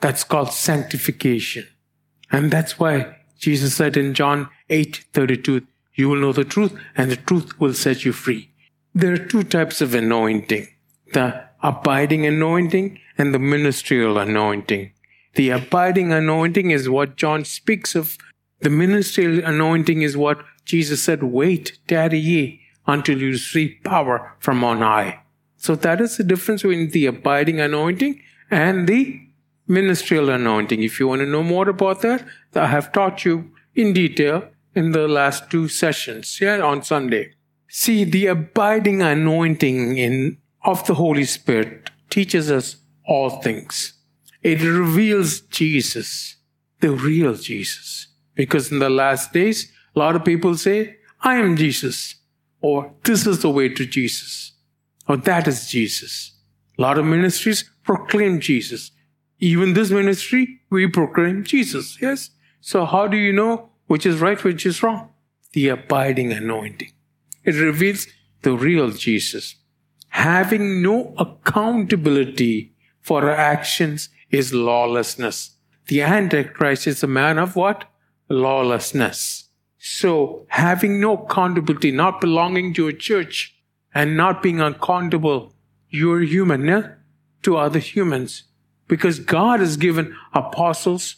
That's called sanctification. And that's why Jesus said in John 8 32, You will know the truth, and the truth will set you free. There are two types of anointing the abiding anointing and the ministerial anointing. The abiding anointing is what John speaks of. The ministerial anointing is what Jesus said, Wait, tarry ye until you receive power from on high. So that is the difference between the abiding anointing and the ministerial anointing. If you want to know more about that, I have taught you in detail in the last two sessions, yeah, on Sunday. See, the abiding anointing in, of the Holy Spirit teaches us all things. It reveals Jesus, the real Jesus. Because in the last days, a lot of people say, I am Jesus, or this is the way to Jesus, or that is Jesus. A lot of ministries proclaim Jesus. Even this ministry, we proclaim Jesus, yes? So how do you know which is right, which is wrong? The abiding anointing. It reveals the real Jesus. Having no accountability for our actions is lawlessness. The Antichrist is a man of what? Lawlessness. So, having no accountability, not belonging to a church, and not being accountable, you're human, yeah? To other humans. Because God has given apostles,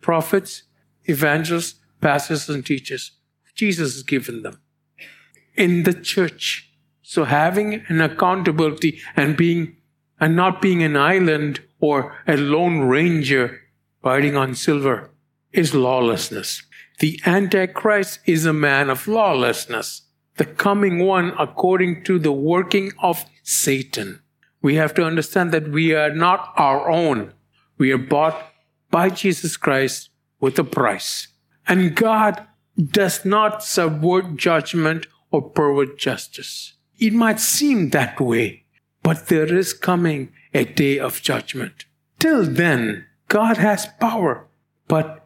prophets, evangelists, pastors, and teachers. Jesus has given them in the church. So having an accountability and being and not being an island or a lone ranger riding on silver is lawlessness. The Antichrist is a man of lawlessness, the coming one according to the working of Satan. We have to understand that we are not our own. We are bought by Jesus Christ with a price. And God does not subvert judgment or pervert justice. It might seem that way, but there is coming a day of judgment. Till then, God has power, but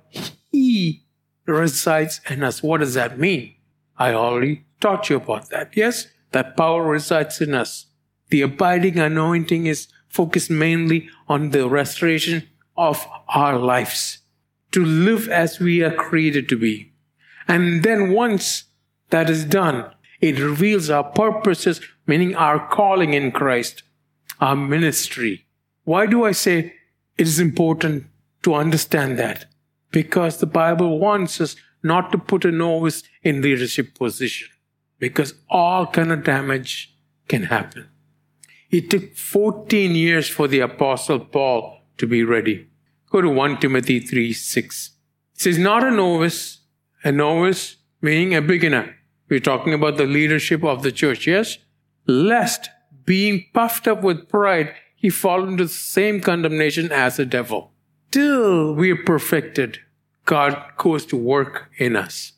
He resides in us. What does that mean? I already taught you about that. Yes, that power resides in us. The abiding anointing is focused mainly on the restoration of our lives to live as we are created to be. And then once that is done, it reveals our purposes, meaning our calling in Christ, our ministry. Why do I say it is important to understand that? Because the Bible wants us not to put a novice in leadership position because all kind of damage can happen. It took 14 years for the apostle Paul to be ready. Go to 1 Timothy 3 6. It says, not a novice, a novice meaning a beginner. We're talking about the leadership of the church, yes? Lest being puffed up with pride, he fall into the same condemnation as the devil. Till we are perfected, God goes to work in us.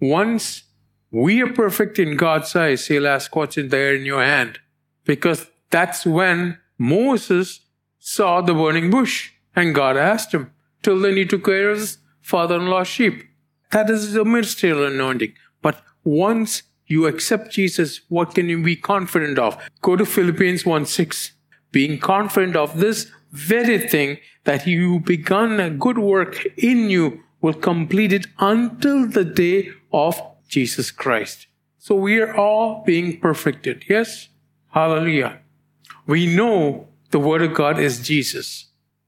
Once we are perfect in God's eyes, He'll ask what's in there in your hand. Because that's when Moses saw the burning bush and God asked him. Till then he took care of his father-in-law's sheep. That is the ministerial anointing. But once you accept Jesus, what can you be confident of? Go to Philippians 1 6. Being confident of this very thing that you begun a good work in you will complete it until the day of Jesus Christ. So we are all being perfected. Yes? Hallelujah. We know the Word of God is Jesus.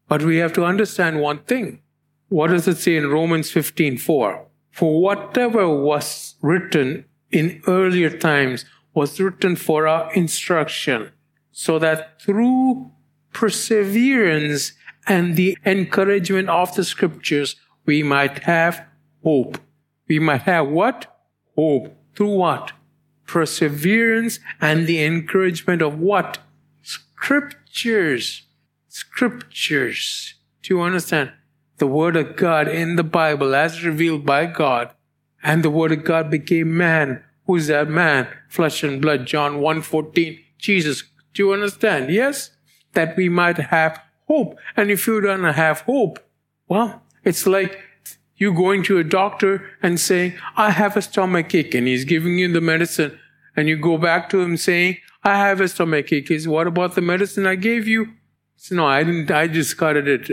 But we have to understand one thing. What does it say in Romans 15 4? For whatever was written in earlier times was written for our instruction, so that through perseverance and the encouragement of the scriptures, we might have hope. We might have what? Hope. Through what? Perseverance and the encouragement of what? Scriptures. Scriptures. Do you understand? the Word of God in the Bible as revealed by God. And the Word of God became man. Who's that man? Flesh and blood. John 1.14. Jesus. Do you understand? Yes? That we might have hope. And if you don't have hope, well, it's like you going to a doctor and saying, I have a stomach ache, and he's giving you the medicine. And you go back to him saying, I have a stomach ache. He says, What about the medicine I gave you? Says, no, I didn't, I discarded it.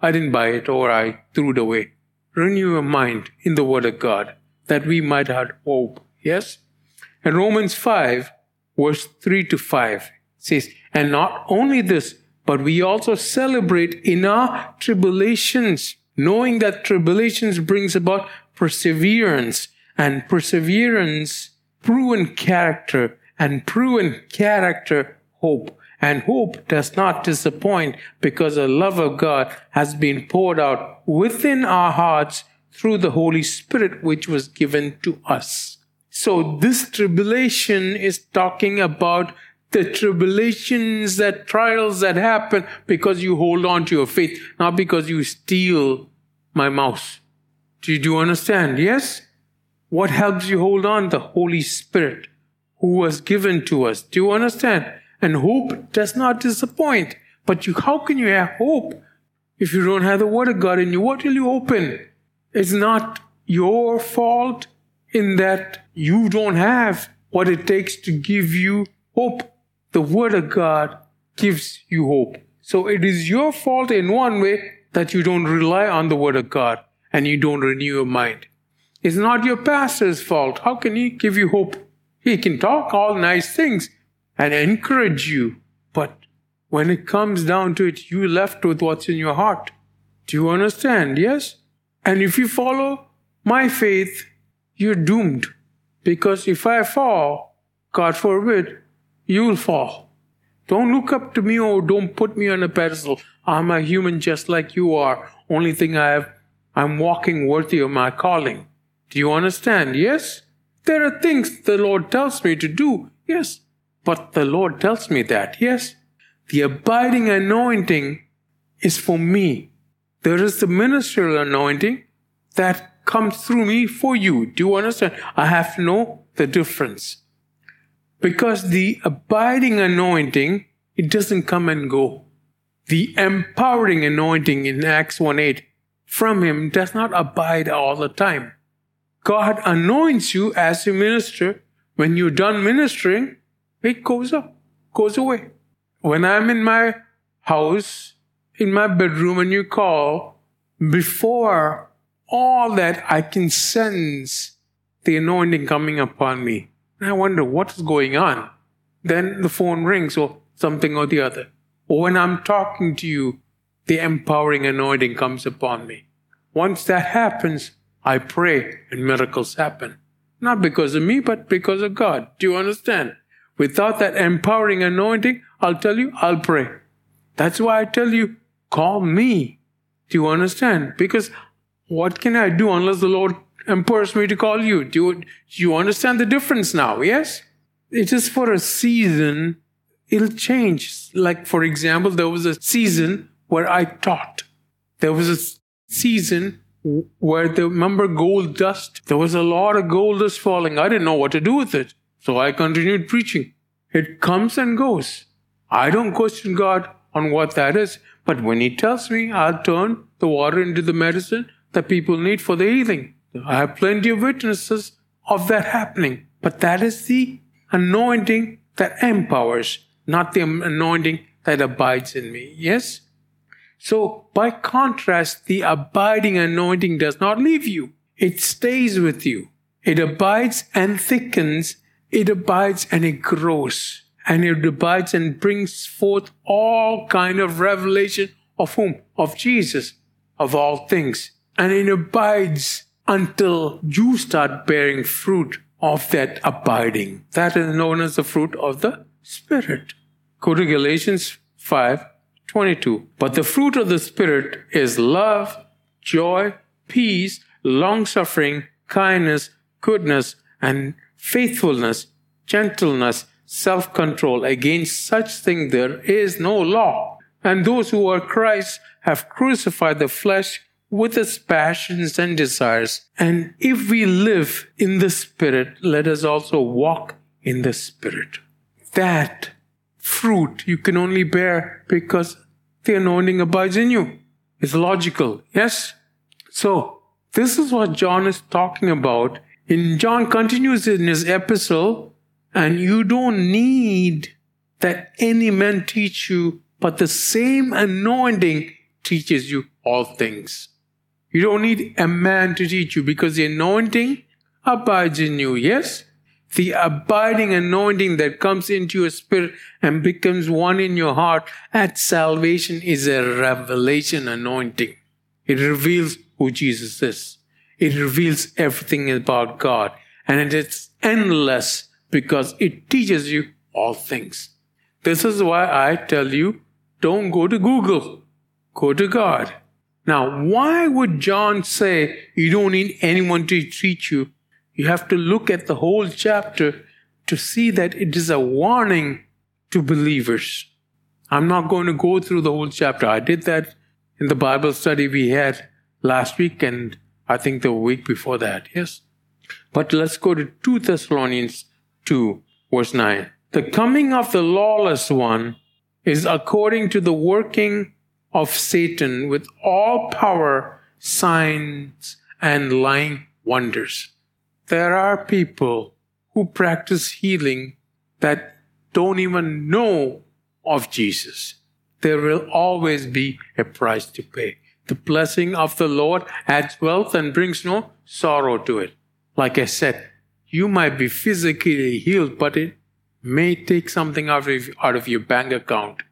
I didn't buy it or I threw it away. Renew your mind in the Word of God. that we might have hope. Yes? And Romans 5, verse 3 to 5 says, And not only this, but we also celebrate in our tribulations, knowing that tribulations brings about perseverance, and perseverance, proven character, and proven character, hope. And hope does not disappoint because the love of God has been poured out within our hearts through the Holy Spirit, which was given to us. So this tribulation is talking about the tribulations, that trials that happen because you hold on to your faith, not because you steal my mouse. Do you understand? Yes? What helps you hold on? The Holy Spirit who was given to us. Do you understand? And hope does not disappoint. But you, how can you have hope if you don't have the Word of God in you? What will you open? It's not your fault in that you don't have what it takes to give you hope. The Word of God gives you hope. So it is your fault in one way that you don't rely on the Word of God and you don't renew your mind. It's not your pastor's fault. How can he give you hope? He can talk all nice things and encourage you, but when it comes down to it, you're left with what's in your heart. Do you understand? Yes? And if you follow my faith, you're doomed. Because if I fall, God forbid, you'll fall. Don't look up to me or don't put me on a pedestal. I'm a human just like you are. Only thing I have, I'm walking worthy of my calling. Do you understand? Yes? There are things the Lord tells me to do, yes, but the Lord tells me that, yes. The abiding anointing is for me. There is the ministerial anointing that comes through me for you. Do you understand? I have to know the difference. Because the abiding anointing, it doesn't come and go. The empowering anointing in Acts 1 8 from Him does not abide all the time. God anoints you as a minister. When you're done ministering, it goes up, goes away. When I'm in my house, in my bedroom, and you call, before all that, I can sense the anointing coming upon me. And I wonder what is going on. Then the phone rings or something or the other. Or when I'm talking to you, the empowering anointing comes upon me. Once that happens, I pray and miracles happen. Not because of me, but because of God. Do you understand? Without that empowering anointing, I'll tell you, I'll pray. That's why I tell you, call me. Do you understand? Because what can I do unless the Lord empowers me to call you? Do you, do you understand the difference now? Yes? It is for a season. It'll change. Like, for example, there was a season where I taught. There was a season where the remember gold dust. There was a lot of gold dust falling. I didn't know what to do with it. So I continued preaching. It comes and goes. I don't question God on what that is. But when He tells me, I'll turn the water into the medicine that people need for the healing. I have plenty of witnesses of that happening. But that is the anointing that empowers, not the anointing that abides in me. Yes? So, by contrast, the abiding anointing does not leave you. It stays with you. It abides and thickens. It abides and it grows. And it abides and brings forth all kind of revelation of whom? Of Jesus, of all things. And it abides until you start bearing fruit of that abiding. That is known as the fruit of the Spirit. Go to Galatians 5 22. But the fruit of the Spirit is love, joy, peace, long suffering, kindness, goodness, and faithfulness, gentleness, self control. Against such thing there is no law. And those who are Christ have crucified the flesh with its passions and desires. And if we live in the Spirit, let us also walk in the Spirit. That fruit you can only bear because the anointing abides in you. It's logical, yes? So, this is what John is talking about. In John continues in his epistle, and you don't need that any man teach you, but the same anointing teaches you all things. You don't need a man to teach you because the anointing abides in you. Yes? The abiding anointing that comes into your spirit and becomes one in your heart at salvation is a revelation anointing. It reveals who Jesus is. It reveals everything about God. And it is endless because it teaches you all things. This is why I tell you don't go to Google, go to God. Now, why would John say you don't need anyone to treat you? You have to look at the whole chapter to see that it is a warning to believers. I'm not going to go through the whole chapter. I did that in the Bible study we had last week and I think the week before that. Yes. But let's go to 2 Thessalonians 2, verse 9. The coming of the lawless one is according to the working of Satan with all power, signs, and lying wonders. There are people who practice healing that don't even know of Jesus. There will always be a price to pay. The blessing of the Lord adds wealth and brings no sorrow to it. Like I said, you might be physically healed, but it may take something out of, out of your bank account.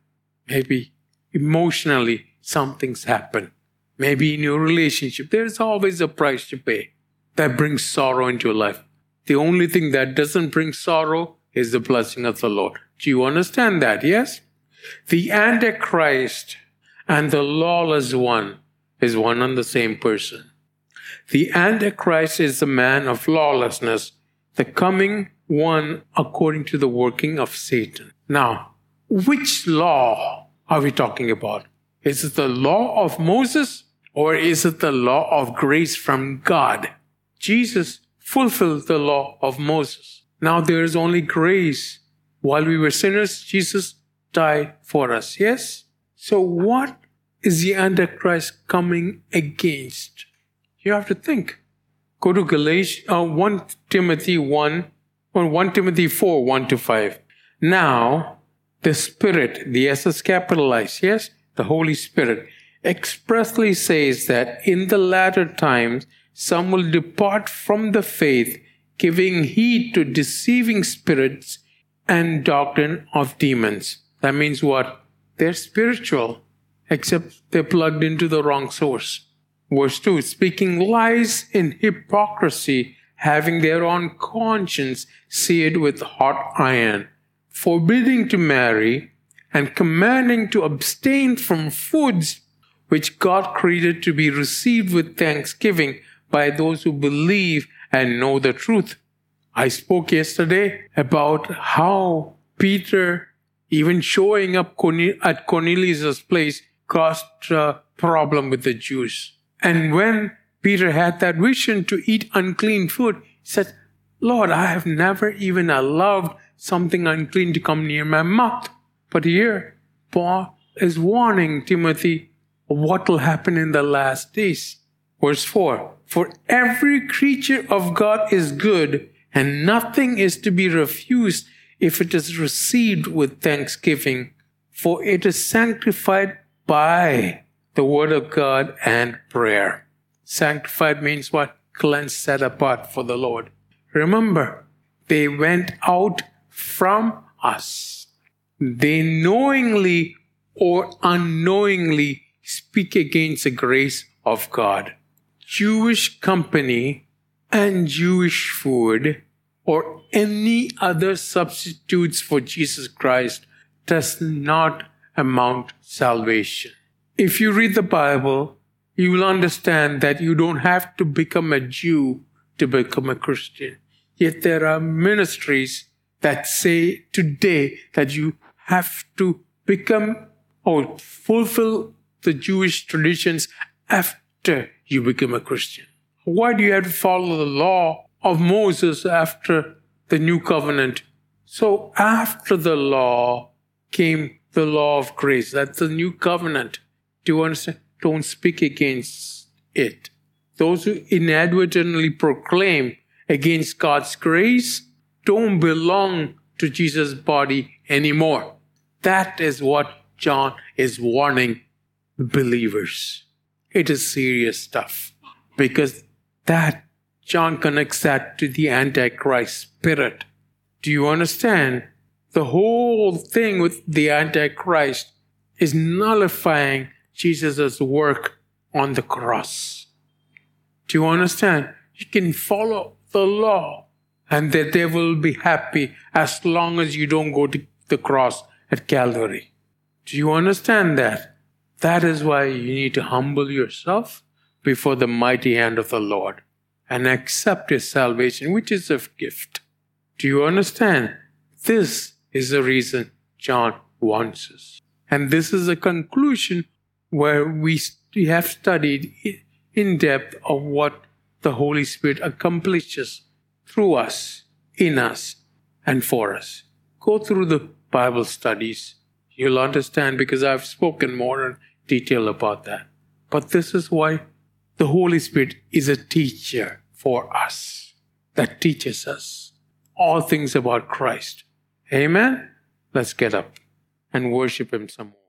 Maybe emotionally something's happened. Maybe in your relationship, there's always a price to pay that brings sorrow into your life. The only thing that doesn't bring sorrow is the blessing of the Lord. Do you understand that? Yes? The Antichrist and the lawless one is one and the same person. The Antichrist is the man of lawlessness, the coming one according to the working of Satan. Now, which law are we talking about? Is it the law of Moses or is it the law of grace from God? Jesus fulfilled the law of Moses. Now there is only grace. While we were sinners, Jesus died for us. Yes? So what is the Antichrist coming against? You have to think. Go to Galatians, uh, 1 Timothy 1, or 1 Timothy 4, 1 to 5. Now, the Spirit, the S is capitalized, yes? The Holy Spirit expressly says that in the latter times, some will depart from the faith, giving heed to deceiving spirits and doctrine of demons. That means what? They're spiritual, except they're plugged into the wrong source. Verse 2 speaking lies in hypocrisy, having their own conscience seared with hot iron, forbidding to marry, and commanding to abstain from foods which God created to be received with thanksgiving by those who believe and know the truth. I spoke yesterday about how Peter, even showing up at Cornelius' place, caused a problem with the Jews. And when Peter had that vision to eat unclean food, he said, Lord, I have never even allowed something unclean to come near my mouth. But here, Paul is warning Timothy of what will happen in the last days. Verse 4 For every creature of God is good, and nothing is to be refused if it is received with thanksgiving, for it is sanctified by the word of God and prayer. Sanctified means what? Cleansed, set apart for the Lord. Remember, they went out from us. They knowingly or unknowingly speak against the grace of God. Jewish company and Jewish food or any other substitutes for Jesus Christ does not amount salvation. If you read the Bible, you will understand that you don't have to become a Jew to become a Christian. Yet there are ministries that say today that you have to become or fulfill the Jewish traditions after you become a Christian. Why do you have to follow the law of Moses after the new covenant? So after the law came the law of grace. That's the new covenant. Do you understand? Don't speak against it. Those who inadvertently proclaim against God's grace don't belong to Jesus' body anymore. That is what John is warning believers. It is serious stuff because that John connects that to the Antichrist spirit. Do you understand? The whole thing with the Antichrist is nullifying Jesus' work on the cross. Do you understand? You can follow the law and the devil will be happy as long as you don't go to the cross at Calvary. Do you understand that? That is why you need to humble yourself before the mighty hand of the Lord and accept His salvation, which is a gift. Do you understand? This is the reason John wants us. And this is a conclusion where we have studied in depth of what the Holy Spirit accomplishes through us, in us, and for us. Go through the Bible studies. You'll understand because I've spoken more in detail about that. But this is why the Holy Spirit is a teacher for us that teaches us all things about Christ. Amen? Let's get up and worship Him some more.